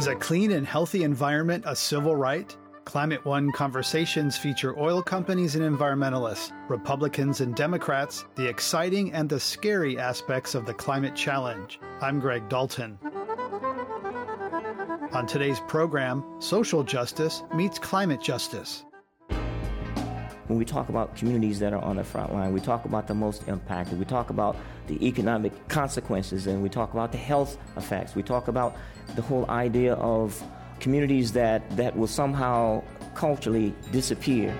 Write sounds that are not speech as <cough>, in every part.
Is a clean and healthy environment a civil right? Climate One conversations feature oil companies and environmentalists, Republicans and Democrats, the exciting and the scary aspects of the climate challenge. I'm Greg Dalton. On today's program, social justice meets climate justice. When we talk about communities that are on the front line, we talk about the most impacted, we talk about the economic consequences, and we talk about the health effects. We talk about the whole idea of communities that, that will somehow culturally disappear.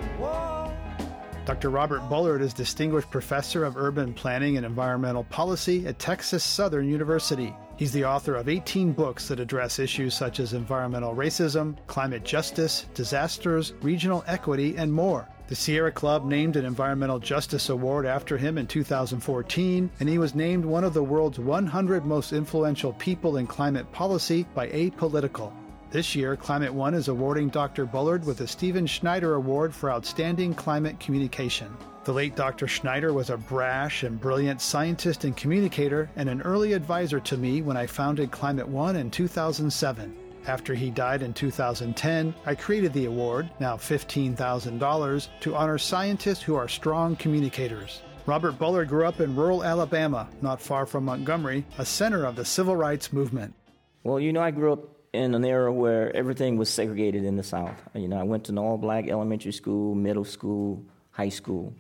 Dr. Robert Bullard is Distinguished Professor of Urban Planning and Environmental Policy at Texas Southern University. He's the author of 18 books that address issues such as environmental racism, climate justice, disasters, regional equity, and more. The Sierra Club named an Environmental Justice Award after him in 2014, and he was named one of the world's 100 most influential people in climate policy by Apolitical. This year, Climate One is awarding Dr. Bullard with the Stephen Schneider Award for Outstanding Climate Communication. The late Dr. Schneider was a brash and brilliant scientist and communicator and an early advisor to me when I founded Climate One in 2007. After he died in 2010, I created the award, now $15,000, to honor scientists who are strong communicators. Robert Bullard grew up in rural Alabama, not far from Montgomery, a center of the civil rights movement. Well, you know, I grew up in an era where everything was segregated in the South. You know, I went to an all black elementary school, middle school, high school.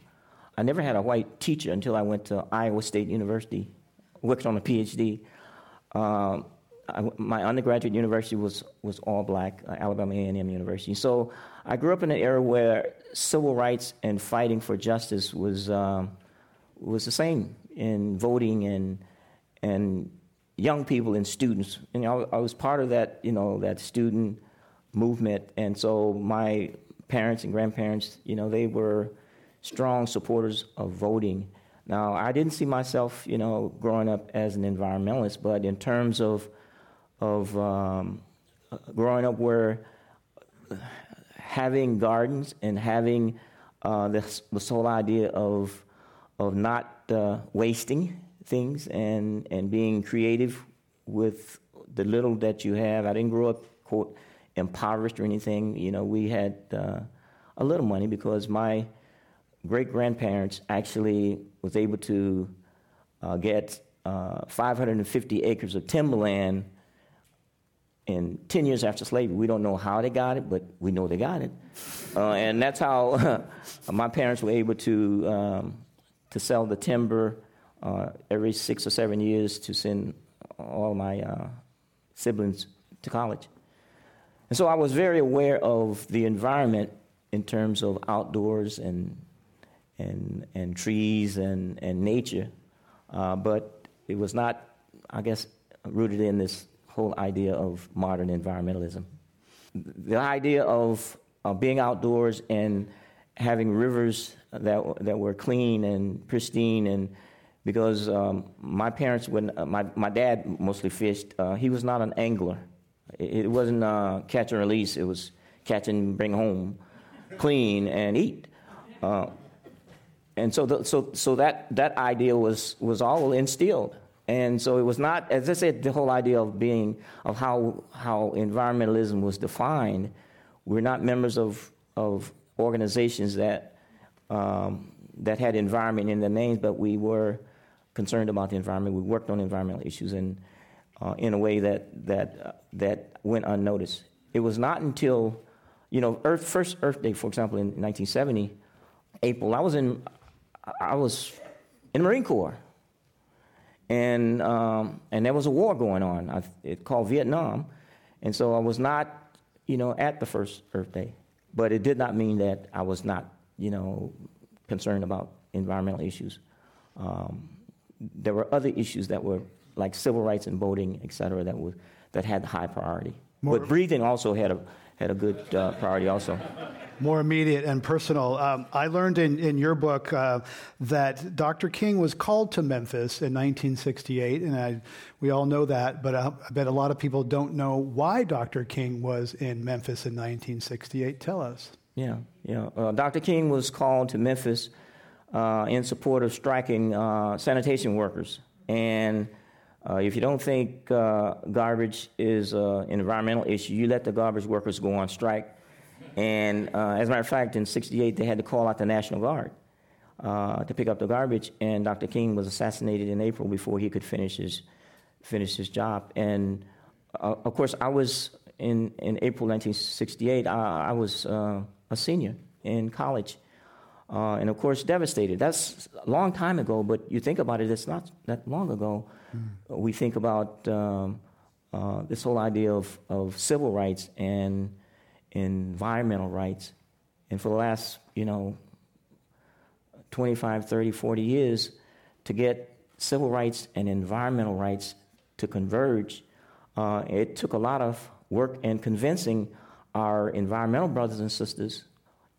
I never had a white teacher until I went to Iowa State University, worked on a PhD. Um, I, my undergraduate university was, was all black, uh, Alabama A&M University. So I grew up in an era where civil rights and fighting for justice was, um, was the same in voting and, and young people and students. And I, I was part of that, you know, that student movement. And so my parents and grandparents, you know, they were strong supporters of voting. Now, I didn't see myself, you know, growing up as an environmentalist, but in terms of of um, growing up where having gardens and having uh, this, this whole idea of of not uh, wasting things and and being creative with the little that you have. I didn't grow up quote impoverished or anything. You know, we had uh, a little money because my great grandparents actually was able to uh, get uh, 550 acres of timberland in 10 years after slavery. We don't know how they got it, but we know they got it. Uh, and that's how <laughs> my parents were able to, um, to sell the timber uh, every six or seven years to send all my uh, siblings to college. And so I was very aware of the environment in terms of outdoors and, and, and trees and, and nature, uh, but it was not, I guess, rooted in this whole idea of modern environmentalism. The idea of uh, being outdoors and having rivers that, that were clean and pristine, and because um, my parents, when uh, my, my dad mostly fished, uh, he was not an angler. It, it wasn't uh, catch and release, it was catch and bring home, clean and eat. Uh, and so, the, so, so that, that idea was, was all instilled. And so it was not, as I said, the whole idea of being, of how, how environmentalism was defined. We're not members of, of organizations that, um, that had environment in their names, but we were concerned about the environment. We worked on environmental issues in, uh, in a way that, that, uh, that went unnoticed. It was not until, you know, Earth, first Earth Day, for example, in 1970, April, I was in, I was in the Marine Corps and um, and there was a war going on. I, it called Vietnam, and so I was not, you know, at the first Earth Day, but it did not mean that I was not, you know, concerned about environmental issues. Um, there were other issues that were like civil rights and voting, et cetera, that were that had high priority. More but breathing also had a had a good uh, priority also more immediate and personal. Um, I learned in, in your book uh, that Dr. King was called to Memphis in 1968, and I, we all know that, but I, I bet a lot of people don't know why Dr. King was in Memphis in 1968. Tell us. Yeah, yeah. Uh, Dr. King was called to Memphis uh, in support of striking uh, sanitation workers. And Uh, if you don't think uh, garbage is uh, an environmental issue, you let the garbage workers go on strike. And uh, as a matter of fact, in 68, they had to call out the National Guard uh, to pick up the garbage, and Dr. King was assassinated in April before he could finish his, finish his job. And uh, of course, I was in, in April 1968, I, I was a senior in college. Uh, and of course, devastated. That's a long time ago, but you think about it, it's not that long ago. Mm. We think about um, uh, this whole idea of, of civil rights and environmental rights. And for the last, you know, 25, 30, 40 years, to get civil rights and environmental rights to converge, uh, it took a lot of work and convincing our environmental brothers and sisters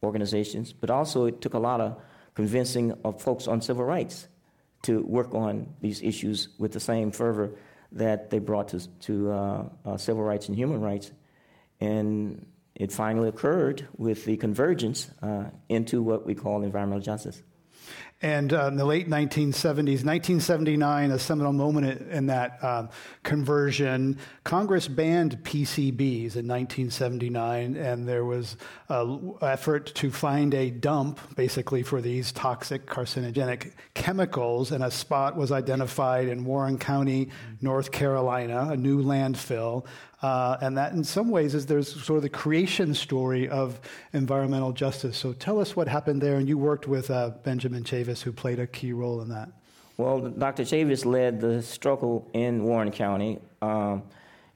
organizations, but also it took a lot of convincing of folks on civil rights to work on these issues with the same fervor that they brought to, to uh, uh, civil rights and human rights. And it finally occurred with the convergence uh, into what we call environmental justice. And uh, in the late 1970s, 1979, a seminal moment in that um, conversion, Congress banned PCBs in 1979, and there was an effort to find a dump, basically, for these toxic carcinogenic chemicals, and a spot was identified in Warren County, North Carolina, a new landfill. Uh, and that, in some ways, is there's sort of the creation story of environmental justice. So tell us what happened there. And you worked with uh, Benjamin Chavis, who played a key role in that. Well, Dr. Chavis led the struggle in Warren County. Um,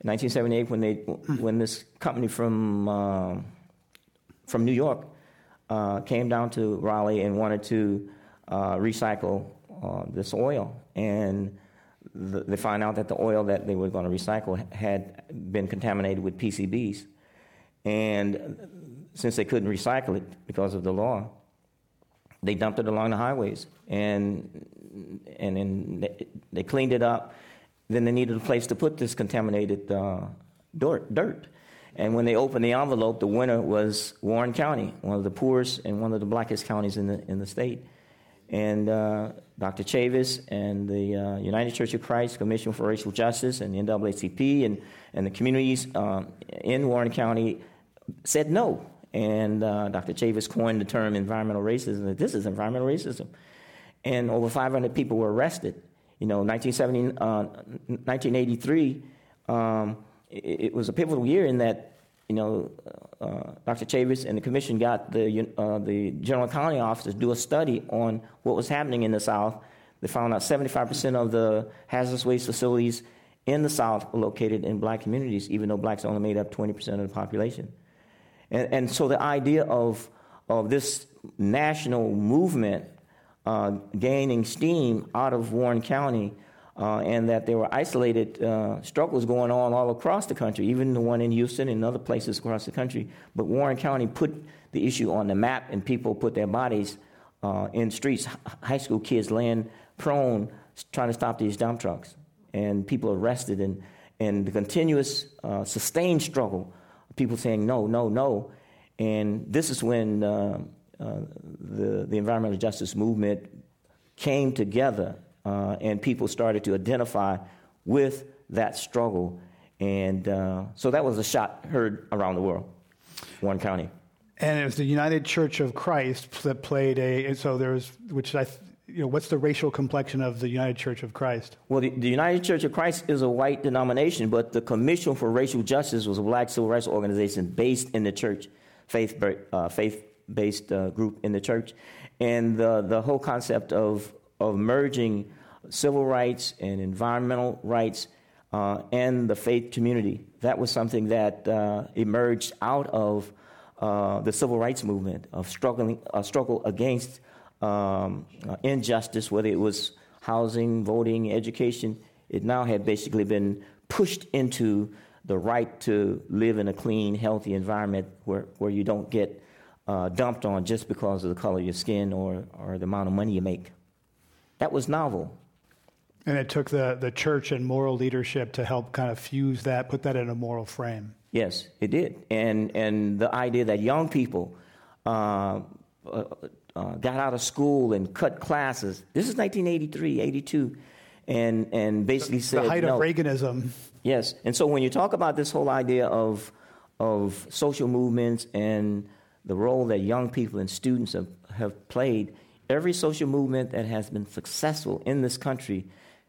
in 1978, when they when this company from uh, from New York uh, came down to Raleigh and wanted to uh, recycle uh, this oil, and the, they find out that the oil that they were going to recycle had been contaminated with PCBs. And since they couldn't recycle it because of the law, they dumped it along the highways. And, and then they cleaned it up. Then they needed a place to put this contaminated uh, dirt, dirt. And when they opened the envelope, the winner was Warren County, one of the poorest and one of the blackest counties in the, in the state. And uh, Dr. Chavis and the uh, United Church of Christ Commission for Racial Justice and the NAACP and, and the communities um, in Warren County said no. And uh, Dr. Chavis coined the term environmental racism. This is environmental racism. And over 500 people were arrested. You know, 1970, 1983, uh, um, it, it was a pivotal year in that you know, uh, Dr. Chavis and the commission got the, uh, the general accounting office to do a study on what was happening in the South. They found out 75% of the hazardous waste facilities in the South were located in black communities, even though blacks only made up 20% of the population. And, and so the idea of, of this national movement uh, gaining steam out of Warren County uh, and that there were isolated uh, struggles going on all across the country, even the one in Houston and other places across the country. But Warren County put the issue on the map, and people put their bodies uh, in streets. High school kids laying prone, trying to stop these dump trucks, and people arrested, and and the continuous uh, sustained struggle, people saying no, no, no, and this is when uh, uh, the the environmental justice movement came together uh, and people started to identify with that struggle. And uh, so that was a shot heard around the world, Warren County. And it was the United Church of Christ that played a, so there's, which I, you know, what's the racial complexion of the United Church of Christ? Well, the, the, United Church of Christ is a white denomination, but the Commission for Racial Justice was a black civil rights organization based in the church, faith, uh, faith-based uh, group in the church. And the, the whole concept of, of merging civil rights and environmental rights uh, and the faith community. That was something that uh, emerged out of uh, the civil rights movement of struggling, a struggle against um, uh, injustice, whether it was housing, voting, education. It now had basically been pushed into the right to live in a clean, healthy environment where, where you don't get uh, dumped on just because of the color of your skin or, or the amount of money you make. That was novel. And it took the, the church and moral leadership to help kind of fuse that, put that in a moral frame. Yes, it did. And, and the idea that young people uh, uh, uh, got out of school and cut classes. This is 1983, 82. and and basically the, said the height no. of Reaganism. Yes, and so when you talk about this whole idea of of social movements and the role that young people and students have, have played, every social movement that has been successful in this country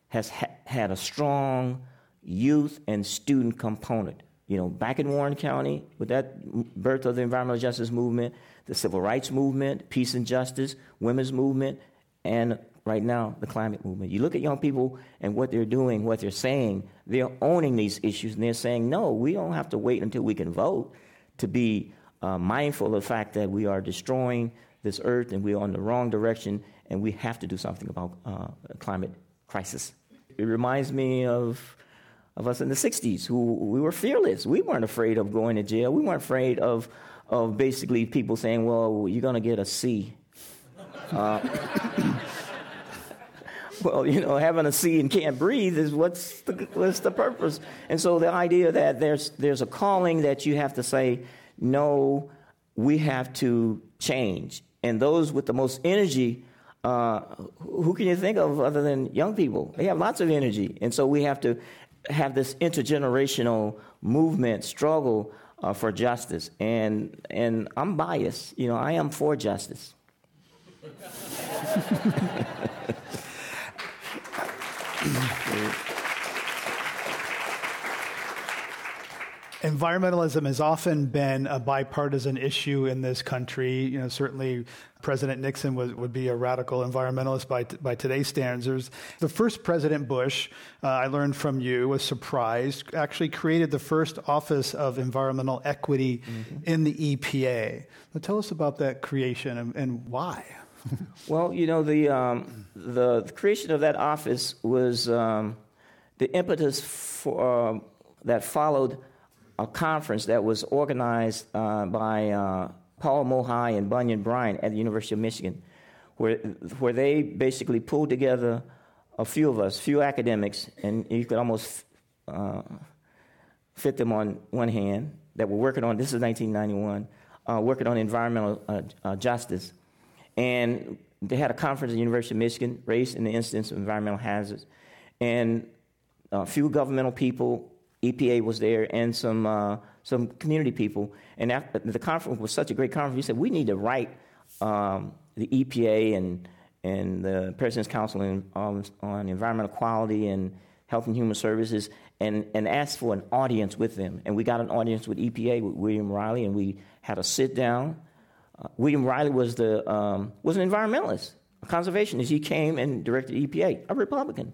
has ha- had a strong youth and student component. You know, back in Warren County, with that birth of the environmental justice movement, the civil rights movement, peace and justice, women's movement, and right now, the climate movement. You look at young people and what they're doing, what they're saying, they're owning these issues, and they're saying, no, we don't have to wait until we can vote to be uh, mindful of the fact that we are destroying this earth and we're on the wrong direction, and we have to do something about uh, climate crisis. It reminds me of of us in the 60s who we were fearless. We weren't afraid of going to jail. We weren't afraid of, of basically people saying, well, you're going to get a C. Uh, <coughs> well, you know, having a C and can't breathe is what's the, what's the purpose? And so the idea that there's, there's a calling that you have to say, no, we have to change. And those with the most energy uh, who can you think of other than young people? They have lots of energy. And so we have to have this intergenerational movement struggle uh, for justice. And, and I'm biased. You know, I am for justice. <laughs> Environmentalism has often been a bipartisan issue in this country. You know, certainly President Nixon was, would be a radical environmentalist by, by today's standards. The first President Bush, uh, I learned from you, was surprised, actually created the first Office of Environmental Equity mm-hmm. in the EPA. So tell us about that creation and, and why. <laughs> well, you know, the, um, the, the, creation of that office was um, the impetus for, uh, that followed a conference that was organized uh, by uh, Paul Mohai and Bunyan Bryant at the University of Michigan, where, where they basically pulled together a few of us, few academics, and you could almost uh, fit them on one hand, that were working on, this is 1991, uh, working on environmental uh, uh, justice. And they had a conference at the University of Michigan, Race and the Incidence of Environmental Hazards. And a few governmental people EPA was there and some, uh, some community people. And after, the conference was such a great conference, we said, we need to write um, the EPA and, and the President's Council on, um, on Environmental Quality and Health and Human Services and, and ask for an audience with them. And we got an audience with EPA, with William Reilly, and we had a sit down. Uh, William Reilly was, the, um, was an environmentalist, a conservationist. He came and directed EPA, a Republican.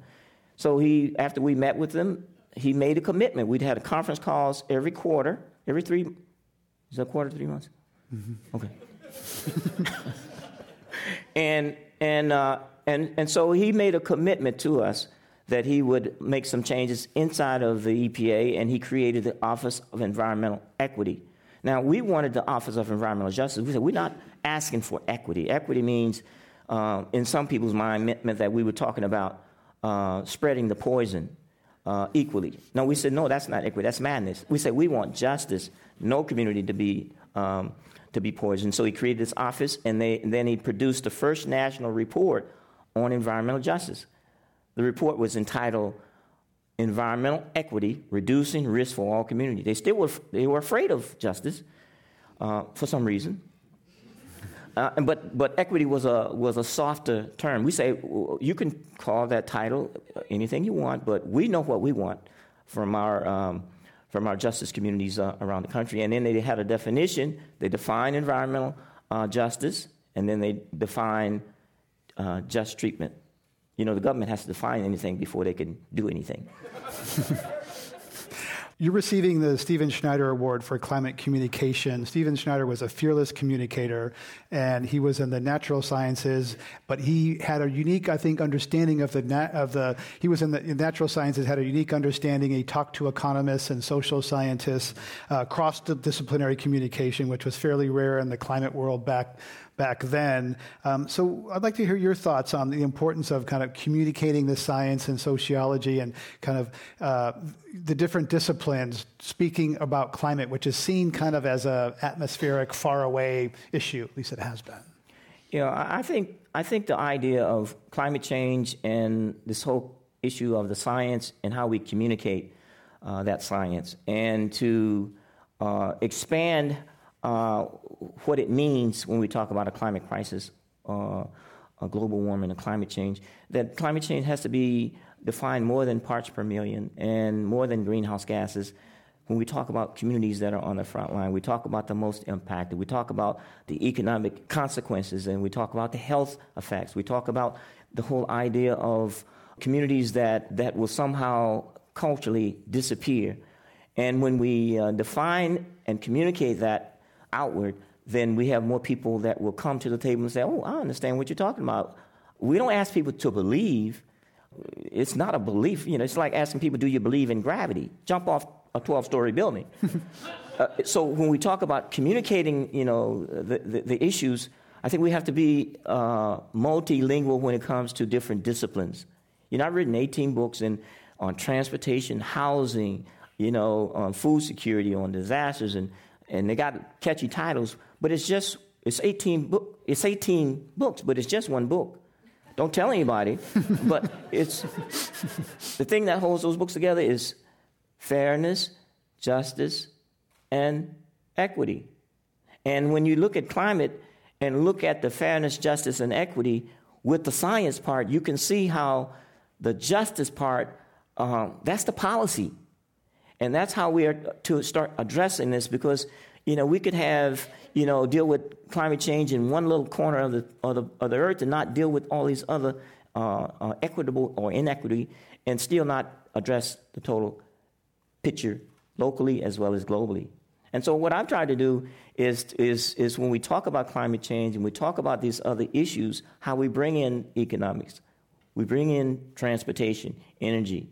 So he, after we met with them, he made a commitment. We'd had conference calls every quarter, every three. Is that quarter three months? Mm-hmm. Okay. <laughs> and and uh, and and so he made a commitment to us that he would make some changes inside of the EPA, and he created the Office of Environmental Equity. Now we wanted the Office of Environmental Justice. We said we're not asking for equity. Equity means, uh, in some people's mind, meant, meant that we were talking about uh, spreading the poison uh, equally. No, we said, no, that's not equity, that's madness. We said, we want justice, no community to be, um, to be poisoned. So he created this office, and, they, and then he produced the first national report on environmental justice. The report was entitled Environmental Equity Reducing Risk for All Communities. They still were, they were afraid of justice uh, for some reason. Uh, but, but equity was a, was a softer term. We say you can call that title anything you want, but we know what we want from our, um, from our justice communities uh, around the country. And then they had a definition. They define environmental uh, justice, and then they define uh, just treatment. You know, the government has to define anything before they can do anything. <laughs> You're receiving the Stephen Schneider Award for Climate Communication. Stephen Schneider was a fearless communicator, and he was in the natural sciences, but he had a unique, I think, understanding of the of the. He was in the in natural sciences, had a unique understanding. He talked to economists and social scientists, uh, cross disciplinary communication, which was fairly rare in the climate world back back then. Um, so I'd like to hear your thoughts on the importance of kind of communicating the science and sociology and kind of uh, the different disciplines speaking about climate, which is seen kind of as a atmospheric, far away issue. At least it has been. Yeah, I think I think the idea of climate change and this whole issue of the science and how we communicate uh, that science, and to uh, expand what it means when we talk about a climate crisis, uh, a global warming, and climate change. That climate change has to be defined more than parts per million and more than greenhouse gases. When we talk about communities that are on the front line, we talk about the most impacted. We talk about the economic consequences, and we talk about the health effects. We talk about the whole idea of communities that, that will somehow culturally disappear. And when we uh, define and communicate that outward, then we have more people that will come to the table and say, Oh, I understand what you're talking about. We don't ask people to believe. It's not a belief. You know, it's like asking people, Do you believe in gravity? Jump off a 12 story building. <laughs> uh, so when we talk about communicating, you know, the, the, the issues, I think we have to be uh, multilingual when it comes to different disciplines. You know, I've written 18 books in, on transportation, housing, you know, on food security, on disasters, and, and they got catchy titles, but it's just, it's 18, book, it's 18 books, but it's just one book. Don't tell anybody, <laughs> but it's, the thing that holds those books together is fairness, justice, and equity. And when you look at climate and look at the fairness, justice, and equity with the science part, you can see how the justice part, um, that's the policy. And that's how we are to start addressing this because, you know, we could have, you know, deal with climate change in one little corner of the, of the, of the earth and not deal with all these other uh, uh, equitable or inequity and still not address the total picture locally as well as globally. And so, what I've tried to do is, is, is when we talk about climate change and we talk about these other issues, how we bring in economics, we bring in transportation, energy.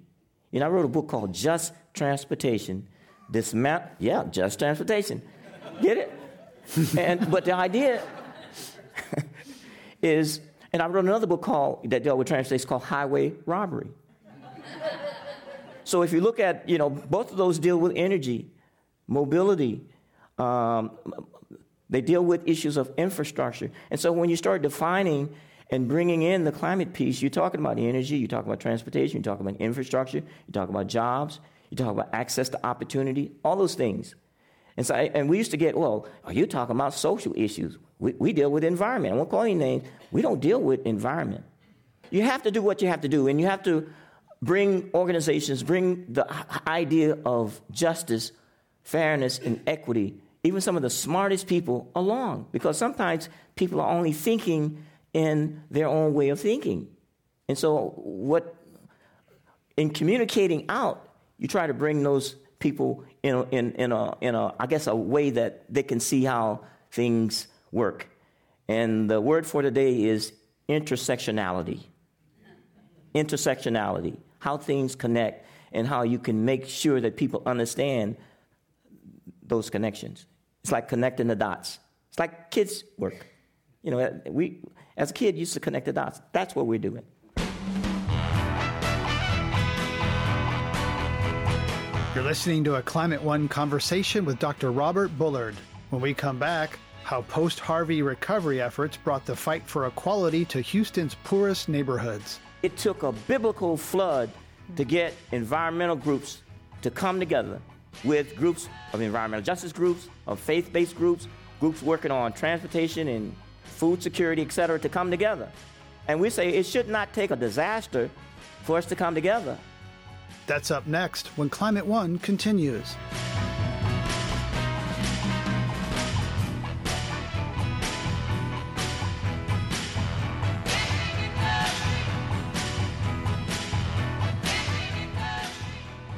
You know, I wrote a book called Just Transportation. Dismount, yeah, just transportation. Get it? <laughs> and but the idea <laughs> is, and I wrote another book called that dealt with transportation called Highway Robbery. So if you look at, you know, both of those deal with energy, mobility. Um, they deal with issues of infrastructure. And so when you start defining and bringing in the climate piece, you're talking about energy, you're talking about transportation, you're talking about infrastructure, you're talking about jobs, you're talking about access to opportunity, all those things. And so, and we used to get, well, are you talking about social issues? We, we deal with environment. I won't call any names. We don't deal with environment. You have to do what you have to do, and you have to bring organizations, bring the idea of justice, fairness, and equity, even some of the smartest people along. Because sometimes people are only thinking in their own way of thinking. And so, what, in communicating out, you try to bring those people in a, in, in, a, in a, I guess, a way that they can see how things work. And the word for today is intersectionality. Intersectionality how things connect, and how you can make sure that people understand those connections. It's like connecting the dots. It's like kids' work. You know, we, as a kid, used to connect the dots. That's what we're doing. You're listening to a Climate One conversation with Dr. Robert Bullard. When we come back, how post Harvey recovery efforts brought the fight for equality to Houston's poorest neighborhoods. It took a biblical flood to get environmental groups to come together with groups of environmental justice groups, of faith based groups, groups working on transportation and food security, et cetera, to come together. And we say it should not take a disaster for us to come together. That's up next when Climate One continues.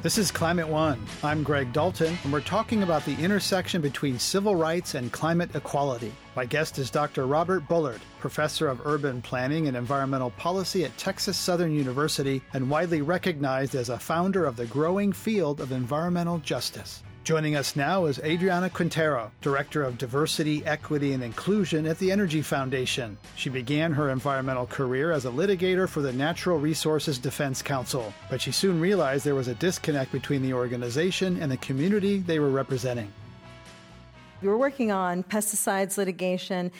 This is Climate One. I'm Greg Dalton, and we're talking about the intersection between civil rights and climate equality. My guest is Dr. Robert Bullard, professor of urban planning and environmental policy at Texas Southern University and widely recognized as a founder of the growing field of environmental justice. Joining us now is Adriana Quintero, Director of Diversity, Equity, and Inclusion at the Energy Foundation. She began her environmental career as a litigator for the Natural Resources Defense Council, but she soon realized there was a disconnect between the organization and the community they were representing. We were working on pesticides litigation,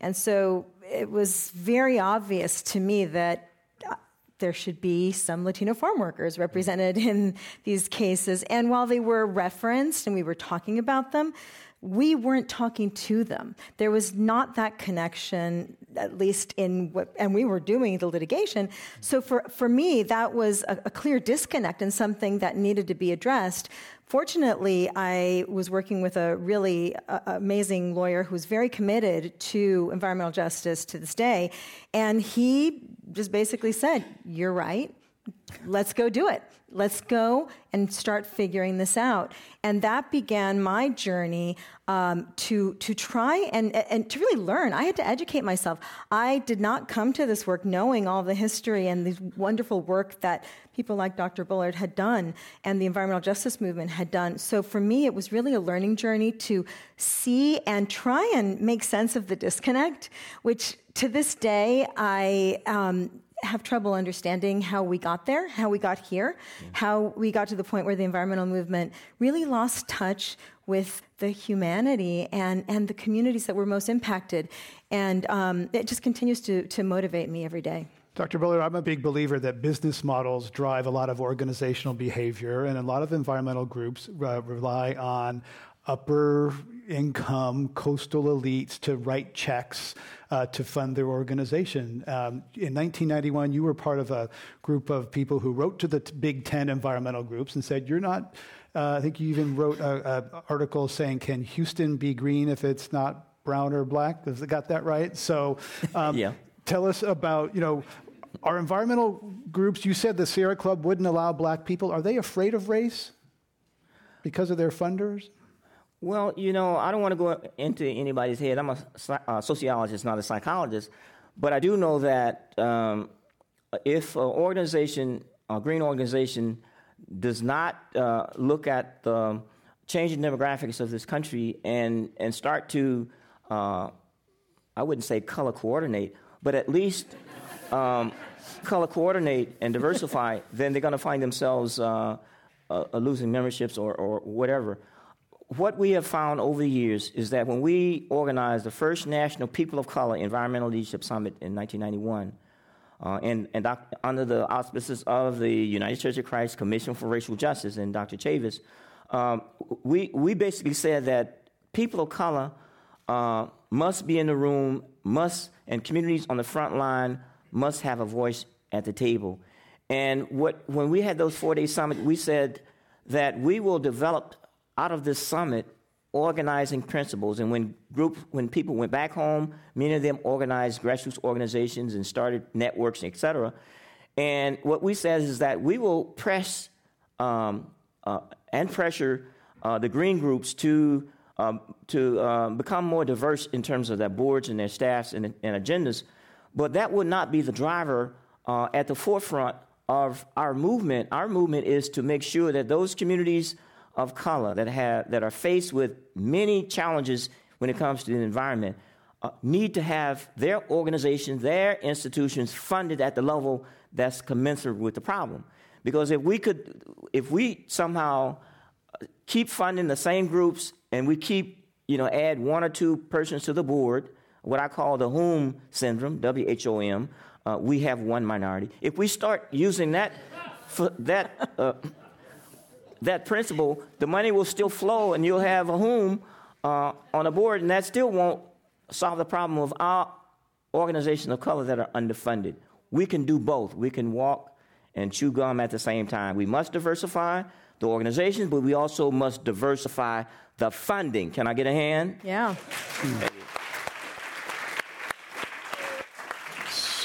and so it was very obvious to me that there should be some Latino farm workers represented in these cases. And while they were referenced and we were talking about them, we weren't talking to them. There was not that connection, at least in what, and we were doing the litigation. So for, for me, that was a, a clear disconnect and something that needed to be addressed. Fortunately, I was working with a really uh, amazing lawyer who's very committed to environmental justice to this day. And he just basically said, You're right. Let's go do it. Let's go and start figuring this out. And that began my journey um, to, to try and, and to really learn. I had to educate myself. I did not come to this work knowing all the history and the wonderful work that people like Dr. Bullard had done and the environmental justice movement had done. So for me, it was really a learning journey to see and try and make sense of the disconnect, which to this day, I um, have trouble understanding how we got there, how we got here, how we got to the point where the environmental movement really lost touch with the humanity and, and the communities that were most impacted. And um, it just continues to, to motivate me every day. Dr. Bullard, I'm a big believer that business models drive a lot of organizational behavior, and a lot of environmental groups uh, rely on upper income coastal elites to write checks uh, to fund their organization. Um, in 1991, you were part of a group of people who wrote to the t- Big Ten environmental groups and said, You're not. Uh, I think you even wrote an article saying, Can Houston be green if it's not brown or black? Has it got that right? So, um, <laughs> yeah. tell us about, you know, our environmental groups. You said the Sierra Club wouldn't allow black people. Are they afraid of race because of their funders? Well, you know, I don't want to go into anybody's head. I'm a, a sociologist, not a psychologist, but I do know that um, if an organization, a green organization, does not uh, look at the changing demographics of this country and and start to, uh, I wouldn't say color coordinate, but at least um, color coordinate and diversify, then they're going to find themselves uh, uh, losing memberships or, or whatever what we have found over the years is that when we organized the first National People of Color Environmental Leadership Summit in 1991, uh, and, and doc, under the auspices of the United Church of Christ Commission for Racial Justice and Dr. Chavis, um, we, we basically said that people of color uh, must be in the room, must, and communities on the front line must have a voice at the table. And what, when we had those four day summit, we said that we will develop out of this summit organizing principles. And when group, when people went back home, many of them organized grassroots organizations and started networks, etc. And what we said is that we will press um, uh, and pressure uh, the green groups to um, to um, become more diverse in terms of their boards and their staffs and, and agendas. But that would not be the driver uh, at the forefront of our movement. Our movement is to make sure that those communities of color that, have, that are faced with many challenges when it comes to the environment uh, need to have their organizations, their institutions funded at the level that's commensurate with the problem. Because if we could, if we somehow uh, keep funding the same groups and we keep, you know, add one or two persons to the board, what I call the whom syndrome, W H O M, uh, we have one minority. If we start using that, that uh, that principle, the money will still flow and you'll have a whom uh, on a board, and that still won't solve the problem of our organizations of color that are underfunded. We can do both. We can walk and chew gum at the same time. We must diversify the organizations, but we also must diversify the funding. Can I get a hand? Yeah.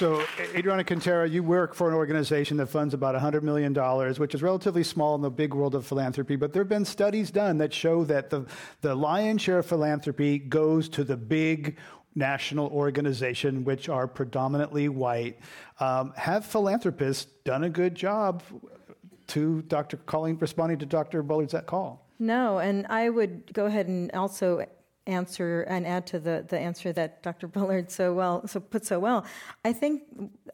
So, Adriana Quintero, you work for an organization that funds about $100 million, which is relatively small in the big world of philanthropy. But there have been studies done that show that the, the lion's share of philanthropy goes to the big national organization, which are predominantly white. Um, have philanthropists done a good job to Dr. calling, responding to Dr. Bullard's call? No, and I would go ahead and also answer and add to the, the answer that Dr. Bullard so well so put so well. I think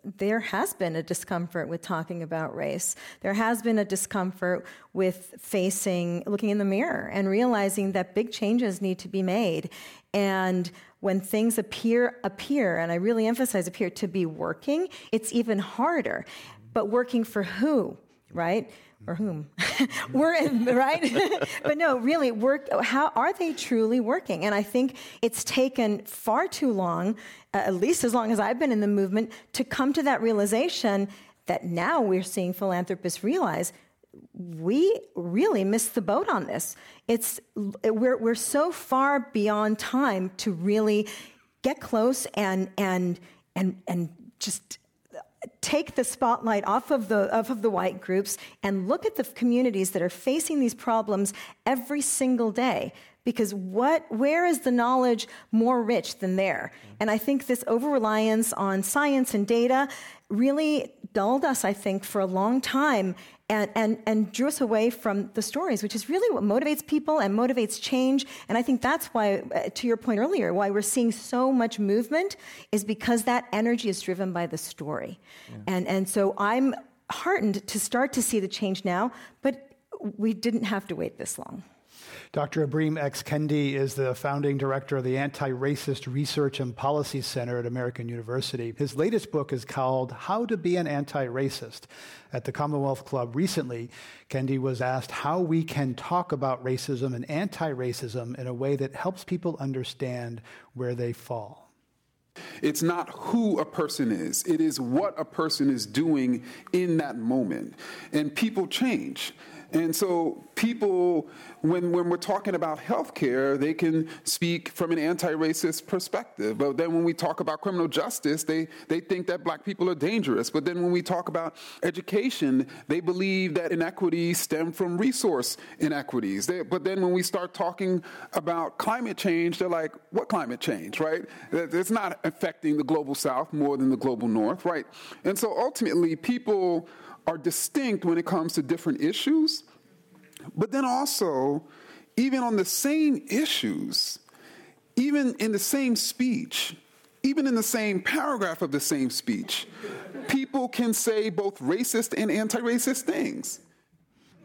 there has been a discomfort with talking about race. There has been a discomfort with facing looking in the mirror and realizing that big changes need to be made. And when things appear appear, and I really emphasize appear to be working, it's even harder. but working for who, right? Or whom? <laughs> We're in, right? <laughs> but no, really, work. How are they truly working? And I think it's taken far too long, uh, at least as long as I've been in the movement, to come to that realization that now we're seeing philanthropists realize we really missed the boat on this. It's we're we're so far beyond time to really get close and and and and just take the spotlight off of the off of the white groups and look at the communities that are facing these problems every single day. Because what where is the knowledge more rich than there? And i think this over reliance on science and data really dulled us i think for a long time and, and, and drew us away from the stories, which is really what motivates people and motivates change. And I think that's why, uh, to your point earlier, why we're seeing so much movement is because that energy is driven by the story. Yeah. And, and so I'm heartened to start to see the change now, but we didn't have to wait this long. Dr. Ibram X. Kendi is the founding director of the Anti Racist Research and Policy Center at American University. His latest book is called How to Be an Anti Racist. At the Commonwealth Club recently, Kendi was asked how we can talk about racism and anti racism in a way that helps people understand where they fall. It's not who a person is, it is what a person is doing in that moment. And people change. And so people, when, when we're talking about healthcare, they can speak from an anti-racist perspective. But then when we talk about criminal justice, they, they think that black people are dangerous. But then when we talk about education, they believe that inequities stem from resource inequities. They, but then when we start talking about climate change, they're like, what climate change, right? It's not affecting the global south more than the global north, right? And so ultimately, people are distinct when it comes to different issues, but then also, even on the same issues, even in the same speech, even in the same paragraph of the same speech, people can say both racist and anti racist things.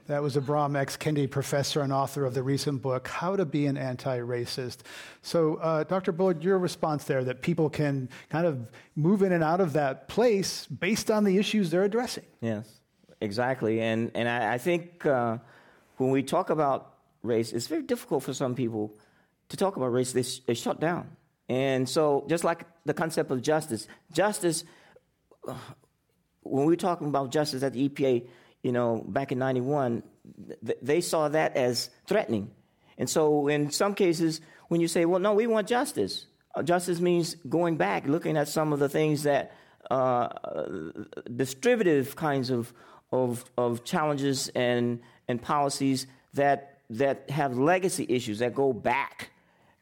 That was Ibram X. Kendi, professor and author of the recent book, How to Be an Anti Racist. So, uh, Dr. Bullard, your response there that people can kind of move in and out of that place based on the issues they're addressing. Yes, exactly. And, and I, I think uh, when we talk about race, it's very difficult for some people to talk about race. They, they shut down. And so, just like the concept of justice, justice, uh, when we are talking about justice at the EPA, you know, back in 91, th- they saw that as threatening. And so, in some cases, when you say, well, no, we want justice, uh, justice means going back, looking at some of the things that uh, distributive kinds of, of, of challenges and, and policies that, that have legacy issues that go back.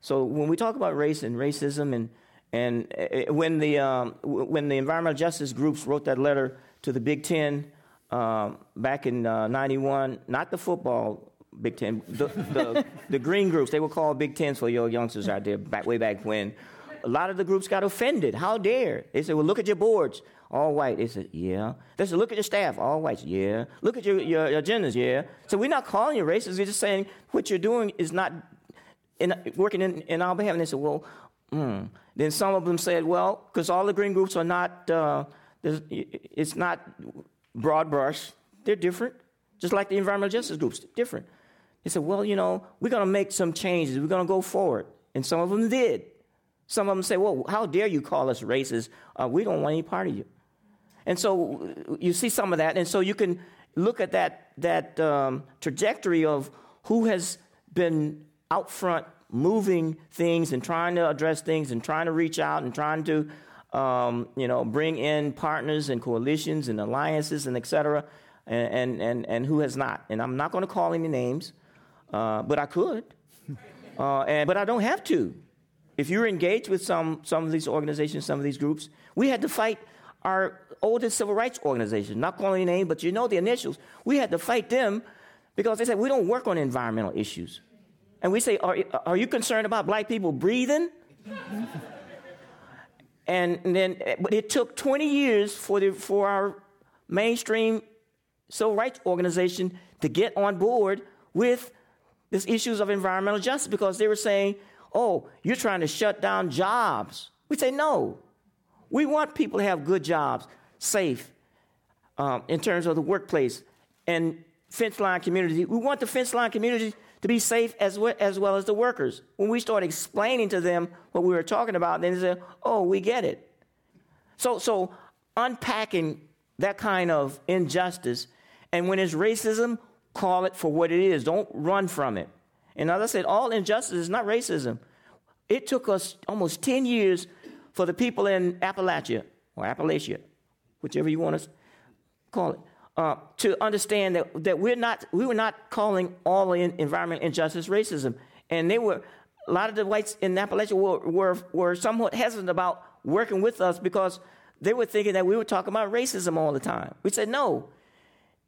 So, when we talk about race and racism, and, and uh, when, the, um, when the environmental justice groups wrote that letter to the Big Ten, um, back in uh, 91, not the football Big Ten, the, the, the, green groups, they were called Big Tens for your youngsters out there back, way back when. A lot of the groups got offended. How dare? They said, well, look at your boards. All white. They said, yeah. They said, look at your staff. All whites. Yeah. Look at your, your, your agendas. Yeah. So we're not calling you racist. We're just saying what you're doing is not in, working in, in our behalf. And they said, well, mm. Then some of them said, well, because all the green groups are not, uh, it's not broad brush, they're different, just like the environmental justice groups, different. They said, well, you know, we're going to make some changes. We're going to go forward. And some of them did. Some of them say, well, how dare you call us racist? Uh, we don't want any part of you. And so you see some of that. And so you can look at that, that um, trajectory of who has been out front moving things and trying to address things and trying to reach out and trying to um, you know, bring in partners and coalitions and alliances and et cetera, and, and, and, who has not. And I'm not going to call any names, uh, but I could. <laughs> Uh, and, but I don't have to. If you're engaged with some, some of these organizations, some of these groups, we had to fight our oldest civil rights organization, not calling any name, but you know the initials. We had to fight them because they said, we don't work on environmental issues. And we say, are, are you concerned about black people breathing? <laughs> And, then, but it took 20 years for, the, for our mainstream civil rights organization to get on board with these issues of environmental justice because they were saying, oh, you're trying to shut down jobs. We say, no. We want people to have good jobs, safe, um, in terms of the workplace and fence line community. We want the fence line community to be safe as well, as well as the workers. When we start explaining to them what we were talking about, then they say, "Oh, we get it." So, so unpacking that kind of injustice, and when it's racism, call it for what it is. Don't run from it. And as I said, all injustice is not racism. It took us almost 10 years for the people in Appalachia, or Appalachia, whichever you want to call it, uh, to understand that, that we're not, we were not calling all in environmental injustice racism. And they were, a lot of the whites in Appalachia were, were, were somewhat hesitant about working with us because they were thinking that we were talking about racism all the time. We said, no,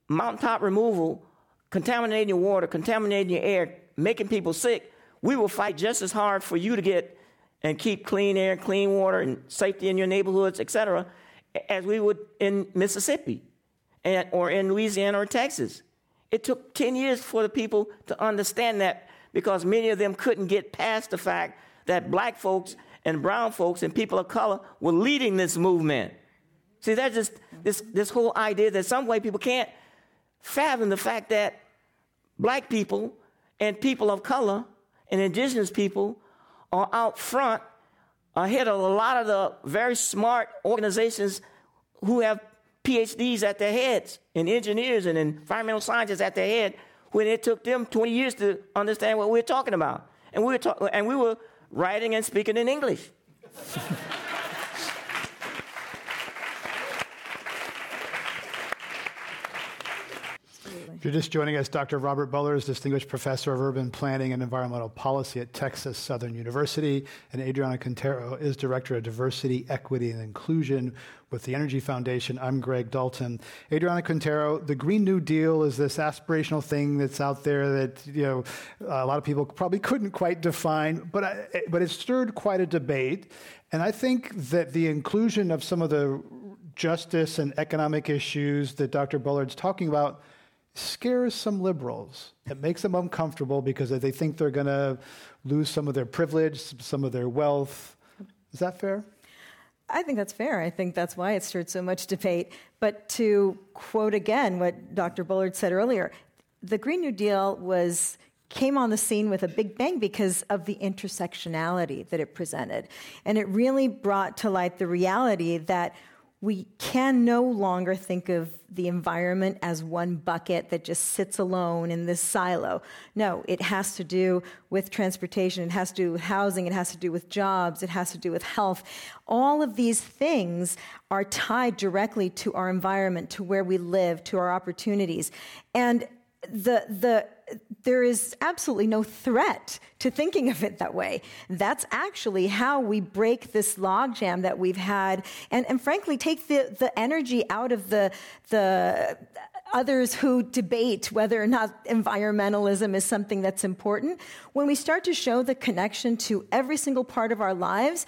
mountaintop removal, contaminating your water, contaminating your air, making people sick, we will fight just as hard for you to get and keep clean air, clean water, and safety in your neighborhoods, etc., as we would in Mississippi and, or in Louisiana or Texas. It took 10 years for the people to understand that because many of them couldn't get past the fact that black folks and brown folks and people of color were leading this movement. See, that's just this, this whole idea that some white people can't fathom the fact that black people and people of color and indigenous people are out front ahead of a lot of the very smart organizations who have PhDs at their heads and engineers and environmental scientists at their head when it took them 20 years to understand what we were talking about. And we were, and we were writing and speaking in English. <laughs> If you're just joining us, Dr. Robert Bullard is Distinguished Professor of Urban Planning and Environmental Policy at Texas Southern University, and Adriana Quintero is Director of Diversity, Equity, and Inclusion with the Energy Foundation. I'm Greg Dalton. Adriana Quintero, the Green New Deal is this aspirational thing that's out there that you know a lot of people probably couldn't quite define, but I, but it stirred quite a debate, and I think that the inclusion of some of the justice and economic issues that Dr. Bullard's talking about scares some liberals. It makes them uncomfortable because they think they're going to lose some of their privilege, some of their wealth. Is that fair? I think that's fair. I think that's why it stirred so much debate. But to quote again what Dr. Bullard said earlier, the Green New Deal was came on the scene with a big bang because of the intersectionality that it presented. And it really brought to light the reality that we can no longer think of the environment as one bucket that just sits alone in this silo. No, it has to do with transportation, it has to do with housing, it has to do with jobs, it has to do with health. All of these things are tied directly to our environment, to where we live, to our opportunities. And the, the, there is absolutely no threat to thinking of it that way. That's actually how we break this logjam that we've had, and, and frankly, take the, the energy out of the, the others who debate whether or not environmentalism is something that's important. When we start to show the connection to every single part of our lives,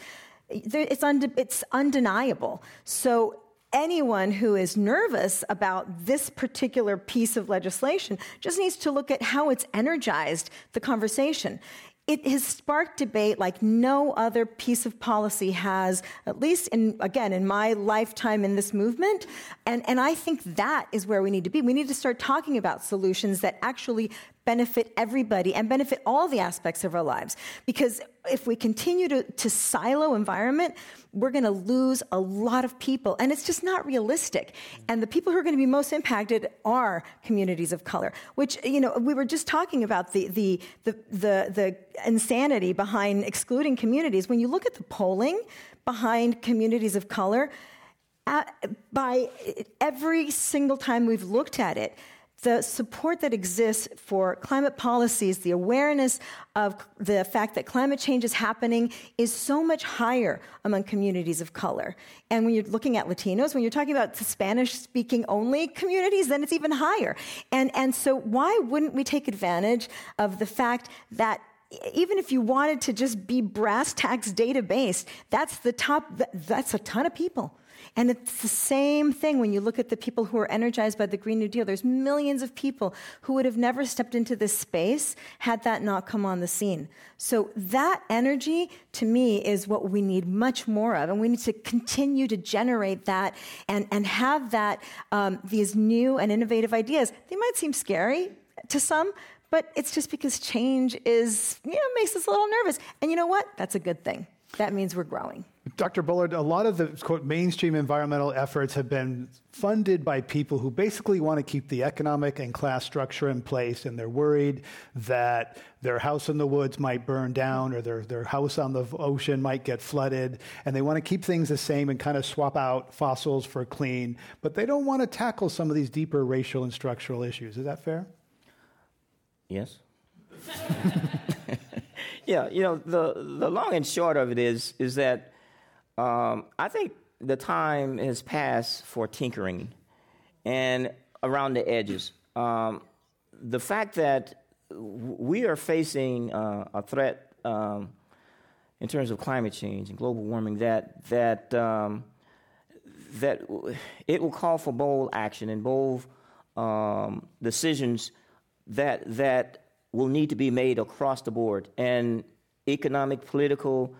it's, it's undeniable. So anyone who is nervous about this particular piece of legislation just needs to look at how it's energized the conversation. It has sparked debate like no other piece of policy has, at least in, again, in my lifetime in this movement. And, and I think that is where we need to be. We need to start talking about solutions that actually benefit everybody and benefit all the aspects of our lives. Because if we continue to, to silo environment, we're going to lose a lot of people. And it's just not realistic. And the people who are going to be most impacted are communities of color, which, you know, we were just talking about the, the, the, the, the insanity behind excluding communities. When you look at the polling behind communities of color, at, by every single time we've looked at it, the support that exists for climate policies, the awareness of the fact that climate change is happening is so much higher among communities of color. And when you're looking at Latinos, when you're talking about Spanish speaking only communities, then it's even higher. And, and so why wouldn't we take advantage of the fact that even if you wanted to just be brass tacks database, that's the top, that's a ton of people. And it's the same thing when you look at the people who are energized by the Green New Deal. There's millions of people who would have never stepped into this space had that not come on the scene. So that energy, to me, is what we need much more of. And we need to continue to generate that and, and have that, um, these new and innovative ideas. They might seem scary to some, but it's just because change is, you know, makes us a little nervous. And you know what? That's a good thing. That means we're growing. Dr. Bullard, a lot of the quote mainstream environmental efforts have been funded by people who basically want to keep the economic and class structure in place, and they're worried that their house in the woods might burn down or their, their house on the ocean might get flooded, and they want to keep things the same and kind of swap out fossils for clean, but they don't want to tackle some of these deeper racial and structural issues. Is that fair? Yes. <laughs> yeah, you know, the, the long and short of it is, is that um, I think the time has passed for tinkering and around the edges. Um, the fact that we are facing uh, a threat um, in terms of climate change and global warming that that um, that it will call for bold action and bold um, decisions that that will need to be made across the board and economic, political,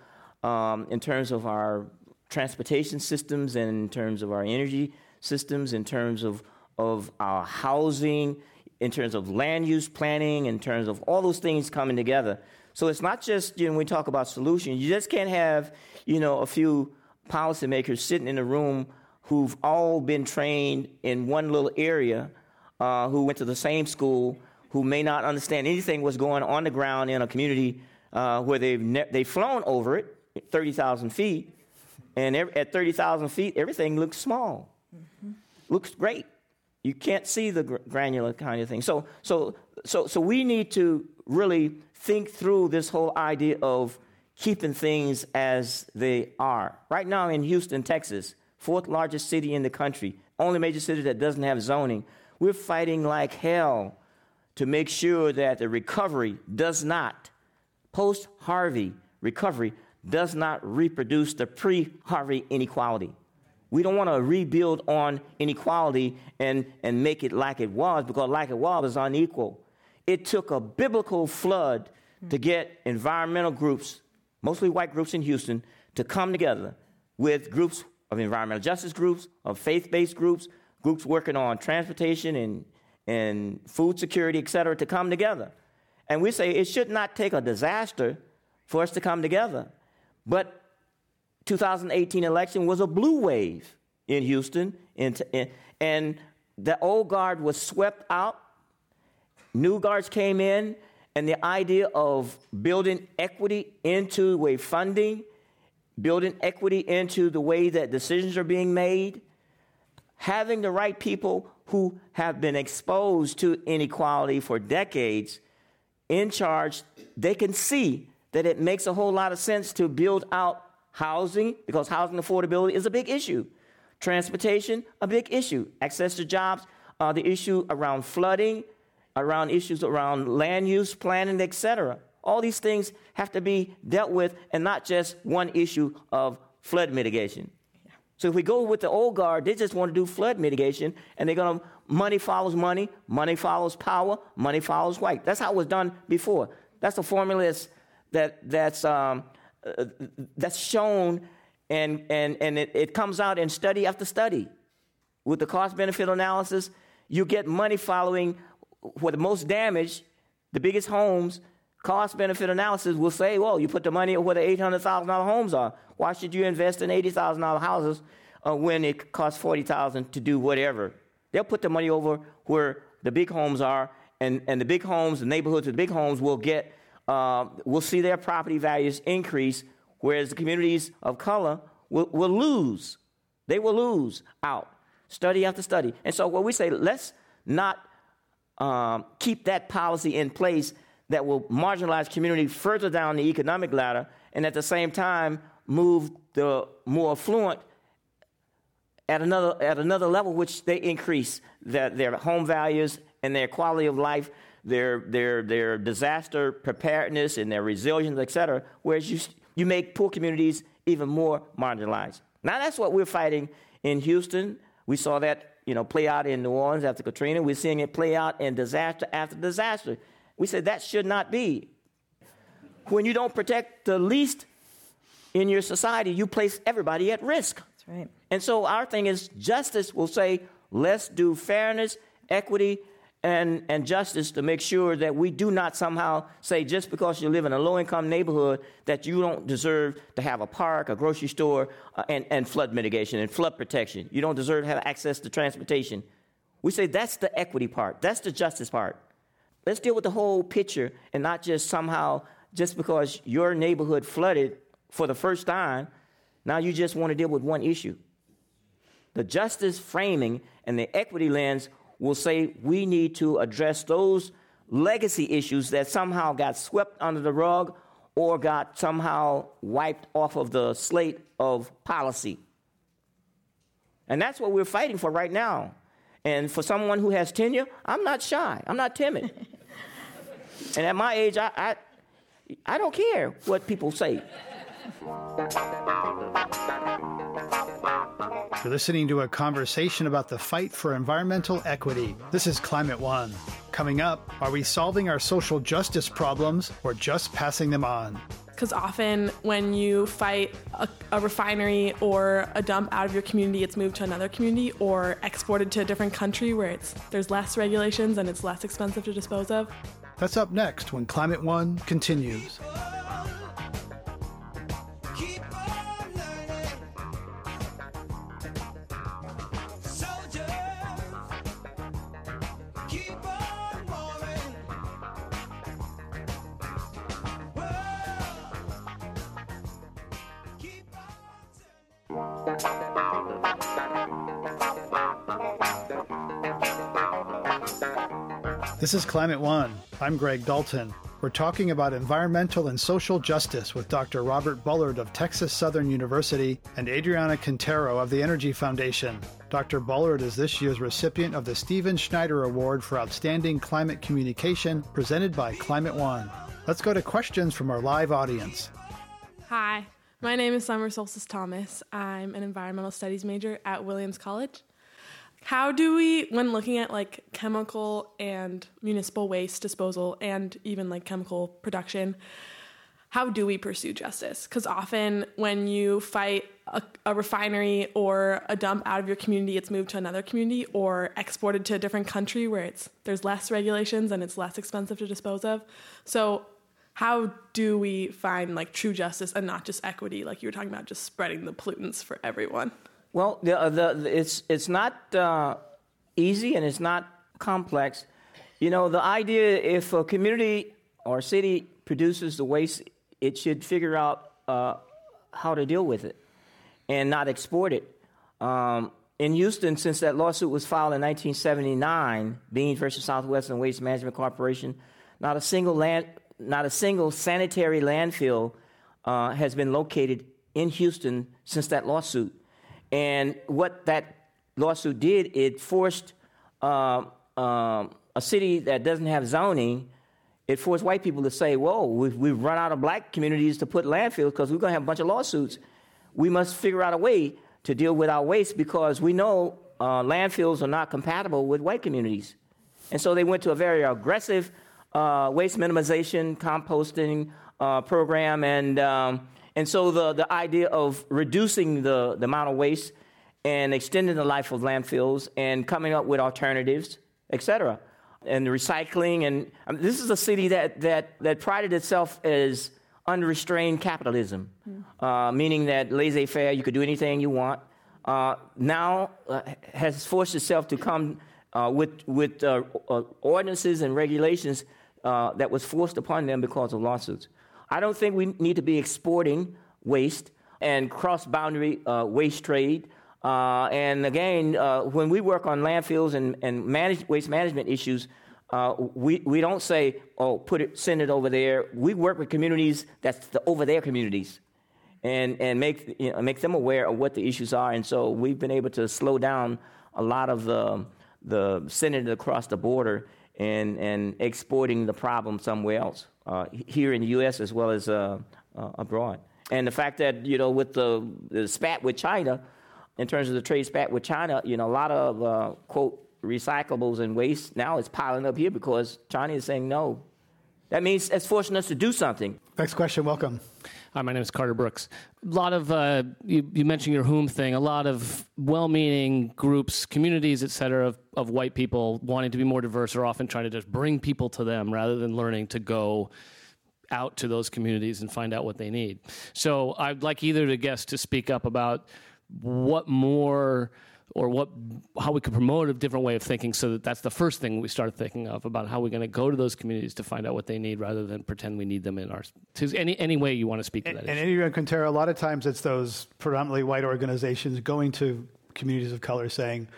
um, in terms of our transportation systems and in terms of our energy systems, in terms of, of our housing, in terms of land use planning, in terms of all those things coming together. So it's not just, you know, when we talk about solutions, you just can't have, you know, a few policymakers sitting in a room who've all been trained in one little area, uh, who went to the same school, who may not understand anything what's going on the ground in a community uh, where they've, ne- they've flown over it, 30,000 feet, and every, at 30,000 feet, everything looks small. Mm-hmm. Looks great. You can't see the gr- granular kind of thing. So, so, so, so we need to really think through this whole idea of keeping things as they are. Right now in Houston, Texas, fourth largest city in the country, only major city that doesn't have zoning, we're fighting like hell to make sure that the recovery does not, post Harvey recovery, does not reproduce the pre Harvey inequality. We don't want to rebuild on inequality and, and make it like it was because, like it was, is unequal. It took a biblical flood to get environmental groups, mostly white groups in Houston, to come together with groups of environmental justice groups, of faith based groups, groups working on transportation and and food security, et cetera, to come together. And we say it should not take a disaster for us to come together. But 2018 election was a blue wave in Houston, and the old guard was swept out. New guards came in, and the idea of building equity into the way funding, building equity into the way that decisions are being made, having the right people who have been exposed to inequality for decades in charge, they can see that it makes a whole lot of sense to build out housing because housing affordability is a big issue. Transportation, a big issue. Access to jobs, uh, the issue around flooding, around issues around land use planning, etc. All these things have to be dealt with and not just one issue of flood mitigation. So if we go with the old guard, they just want to do flood mitigation, and they're going to money follows money, money follows power, money follows white. That's how it was done before. That's the formula that's, that, that's, um, uh, that's shown, and, and, and it, it comes out in study after study. With the cost benefit analysis, you get money following where the most damage, the biggest homes, cost benefit analysis will say, well, you put the money where the $800,000 homes are. Why should you invest in $80,000 houses uh, when it costs 40000 to do whatever? They'll put the money over where the big homes are, and, and the big homes, the neighborhoods of the big homes will get, uh, will see their property values increase, whereas the communities of color will, will lose. They will lose out, study after study. And so what we say, let's not um, keep that policy in place that will marginalize community further down the economic ladder and at the same time move the more affluent at another, at another level, which they increase their, their home values and their quality of life their, their, their disaster preparedness and their resilience, et cetera, whereas you, you make poor communities even more marginalized. Now, that's what we're fighting in Houston. We saw that you know, play out in New Orleans after Katrina. We're seeing it play out in disaster after disaster. We said that should not be. When you don't protect the least in your society, you place everybody at risk. That's right. And so our thing is justice will say, let's do fairness, equity, and, and justice to make sure that we do not somehow say just because you live in a low income neighborhood that you don't deserve to have a park, a grocery store, uh, and, and flood mitigation and flood protection. You don't deserve to have access to transportation. We say that's the equity part, that's the justice part. Let's deal with the whole picture and not just somehow, just because your neighborhood flooded for the first time, now you just want to deal with one issue. The justice framing and the equity lens will say we need to address those legacy issues that somehow got swept under the rug or got somehow wiped off of the slate of policy. And that's what we're fighting for right now. And for someone who has tenure, I'm not shy, I'm not timid. <laughs> and at my age, I, I, I don't care what people say. You're listening to a conversation about the fight for environmental equity. This is Climate One. Coming up, are we solving our social justice problems or just passing them on? Because often when you fight a, a, refinery or a dump out of your community, it's moved to another community or exported to a different country where it's there's less regulations and it's less expensive to dispose of. That's up next when Climate One continues. This is Climate One. I'm Greg Dalton. We're talking about environmental and social justice with Dr. Robert Bullard of Texas Southern University and Adriana Quintero of the Energy Foundation. Dr. Bullard is this year's recipient of the Stephen Schneider Award for Outstanding Climate Communication presented by Climate One. Let's go to questions from our live audience. Hi, my name is Summer Solstice Thomas. I'm an environmental studies major at Williams College. How do we, when looking at like chemical and municipal waste disposal and even like chemical production, how do we pursue justice? Because often when you fight a, a, refinery or a dump out of your community, it's moved to another community or exported to a different country where it's there's less regulations and it's less expensive to dispose of. So how do we find like true justice and not just equity, like you were talking about, just spreading the pollutants for everyone? Well, the, uh, the, it's, it's not uh, easy and it's not complex. You know, the idea if a community or city produces the waste, it should figure out uh, how to deal with it and not export it. Um, in Houston, since that lawsuit was filed in 1979, Beans versus Southwestern Waste Management Corporation, not a single land, not a single sanitary landfill uh, has been located in Houston since that lawsuit. And what that lawsuit did, it forced um, um, a city that doesn't have zoning, it forced white people to say, whoa, we've, we've run out of black communities to put landfills because we're going to have a bunch of lawsuits. We must figure out a way to deal with our waste because we know uh, landfills are not compatible with white communities. And so they went to a very aggressive uh, waste minimization, composting uh, program, and um, and so the, the idea of reducing the, the amount of waste and extending the life of landfills and coming up with alternatives, et cetera, and recycling. And I mean, this is a city that, that, that prided itself as unrestrained capitalism, uh, meaning that laissez faire, you could do anything you want. Uh, now uh, has forced itself to come uh, with, with uh, uh, ordinances and regulations that was forced upon them because of lawsuits. I don't think we need to be exporting waste and cross boundary uh, waste trade. Uh, and again, uh, when we work on landfills and, and manage, waste management issues, uh, we, we don't say, oh, put it, send it over there. We work with communities that's the over there communities and, and make, you know, make them aware of what the issues are. And so we've been able to slow down a lot of the, the sending it across the border and, and exporting the problem somewhere else, uh, here in the U.S. as well as uh, uh, abroad. And the fact that, you know, with the, the, spat with China, in terms of the trade spat with China, you know, a lot of, uh, quote, recyclables and waste now is piling up here because China is saying no. That means it's forcing us to do something. Next question, welcome. Hi, my name is Carter Brooks. A lot of uh, you, you, mentioned your whom thing. A lot of well-meaning groups, communities, et cetera, of, of white people wanting to be more diverse are often trying to just bring people to them rather than learning to go out to those communities and find out what they need. So I'd like either the guests to speak up about what more or what how we could promote a different way of thinking so that that's the first thing we start thinking of about how we're going to go to those communities to find out what they need rather than pretend we need them in our to any any way you want to speak to that and, and Adrian Quintero, a lot of times it's those predominantly white organizations going to communities of color saying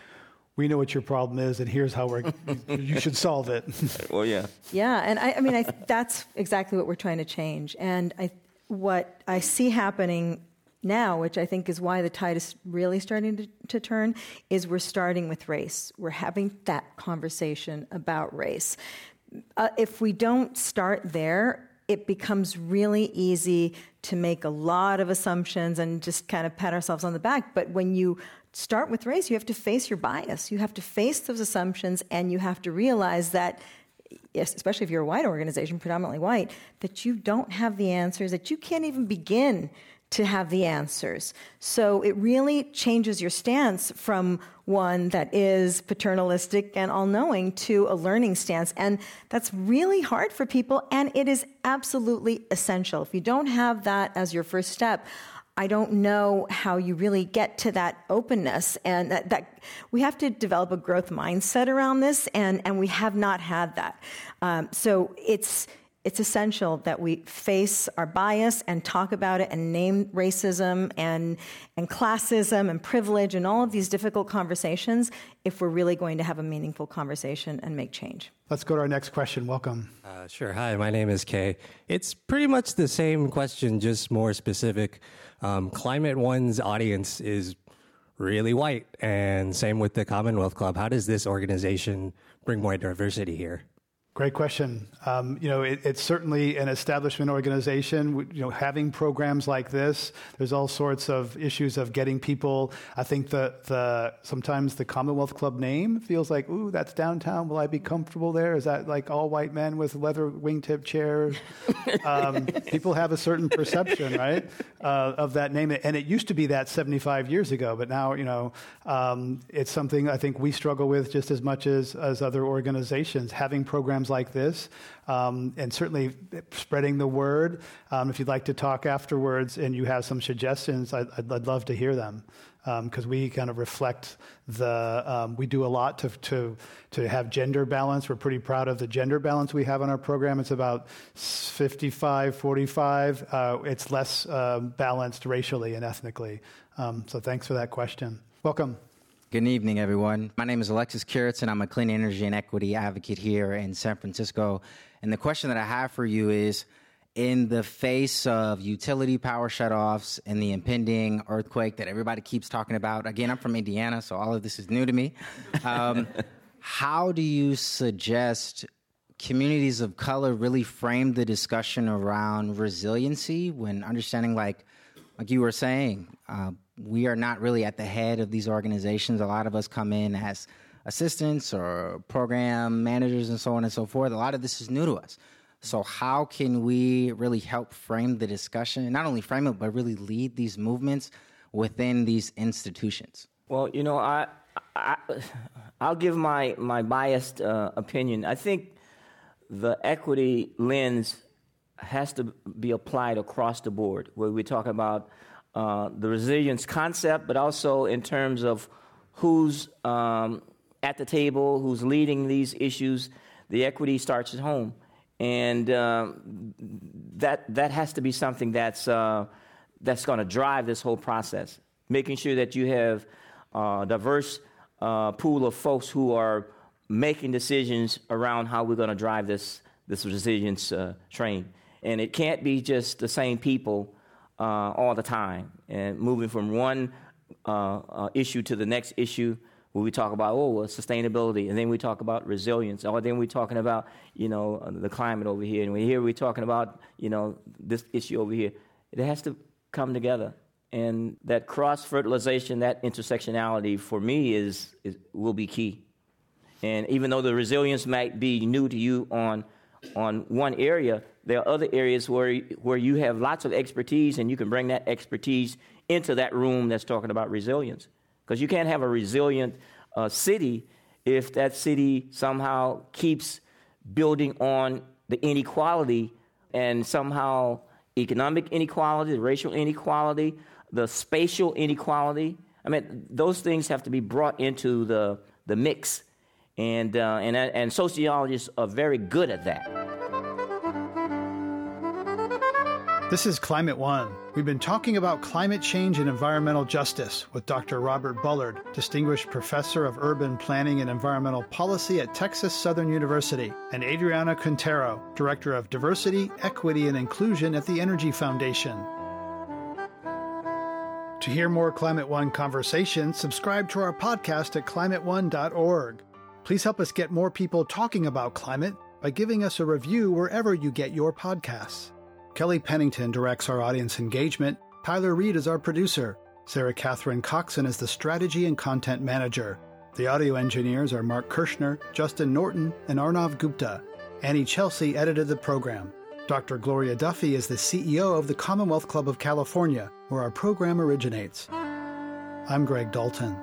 we know what your problem is, and here's how we're, you should solve it. <laughs> well, yeah. Yeah, and I, I mean, I, that's exactly what we're trying to change. And I, what I see happening now, which I think is why the tide is really starting to, to, turn, is we're starting with race. We're having that conversation about race. Uh, if we don't start there, it becomes really easy to make a lot of assumptions and just kind of pat ourselves on the back. But when you start with race, you have to face your bias. You have to face those assumptions and you have to realize that especially if you're a white organization, predominantly white, that you don't have the answers, that you can't even begin to have the answers. So it really changes your stance from one that is paternalistic and all knowing to a learning stance. And that's really hard for people, and it is absolutely essential. If you don't have that as your first step, I don't know how you really get to that openness and that, that, we have to develop a growth mindset around this and, and we have not had that. Um, so it's, it's essential that we face our bias and talk about it and name racism and, and classism and privilege and all of these difficult conversations if we're really going to have a meaningful conversation and make change. Let's go to our next question. Welcome. Uh, sure. Hi, my name is Kay. It's pretty much the same question, just more specific. Um, Climate One's audience is really white, and same with the Commonwealth Club. How does this organization bring more diversity here? Great question. Um, you know, it, it's certainly an establishment organization. You know, having programs like this, there's all sorts of issues of getting people. I think the the sometimes the Commonwealth Club name feels like, ooh, that's downtown. Will I be comfortable there? Is that like all white men with leather wingtip chairs? <laughs> um, people have a certain perception, right, uh, of that name, and it used to be that 75 years ago, but now you know, um, it's something I think we struggle with just as much as as other organizations. Having programs programs like this, um, and certainly spreading the word. Um, if you'd like to talk afterwards and you have some suggestions, I'd, I'd love to hear them because um, we kind of reflect the. Um, we do a lot to, to to have gender balance. We're pretty proud of the gender balance we have in our program. It's about 55, 45. Uh, it's less uh, balanced racially and ethnically. Um, so thanks for that question. Welcome. Good evening, everyone. My name is Alexis Curitson. I'm a clean energy and equity advocate here in San Francisco. And the question that I have for you is in the face of utility power shutoffs and the impending earthquake that everybody keeps talking about, again, I'm from Indiana, so all of this is new to me. Um, <laughs> how do you suggest communities of color really frame the discussion around resiliency when understanding, like, like you were saying, uh, we are not really at the head of these organizations. A lot of us come in as assistants or program managers and so on and so forth. A lot of this is new to us. So, how can we really help frame the discussion, not only frame it, but really lead these movements within these institutions? Well, you know, I, I, will give my, my biased uh, opinion. I think the equity lens has to be applied across the board, where we talk about uh, the resilience concept, but also in terms of who's um, at the table, who's leading these issues. The equity starts at home, and uh, that that has to be something that's uh, that's going to drive this whole process. Making sure that you have a diverse uh, pool of folks who are making decisions around how we're going to drive this this resilience uh, train, and it can't be just the same people uh, all the time and moving from one uh, uh, issue to the next issue where we talk about oh well, sustainability, and then we talk about resilience, or then we're talking about you know the climate over here, and we here we're talking about you know this issue over here. It has to come together, and that cross fertilization, that intersectionality, for me is, is will be key. And even though the resilience might be new to you on on one area, there are other areas where where you have lots of expertise, and you can bring that expertise into that room that's talking about resilience. Because you can't have a resilient uh, city if that city somehow keeps building on the inequality and somehow economic inequality, racial inequality, the spatial inequality. I mean, those things have to be brought into the, the mix. And, uh, and, and sociologists are very good at that. This is Climate One. We've been talking about climate change and environmental justice with Dr. Robert Bullard, Distinguished Professor of Urban Planning and Environmental Policy at Texas Southern University, and Adriana Quintero, Director of Diversity, Equity, and Inclusion at the Energy Foundation. To hear more Climate One conversations, subscribe to our podcast at climateone.org. Please help us get more people talking about climate by giving us a review wherever you get your podcasts. Kelly Pennington directs our audience engagement. Tyler Reed is our producer. Sarah Catherine Coxon is the strategy and content manager. The audio engineers are Mark Kirschner, Justin Norton, and Arnav Gupta. Annie Chelsea edited the program. Dr. Gloria Duffy is the CEO of the Commonwealth Club of California, where our program originates. I'm Greg Dalton.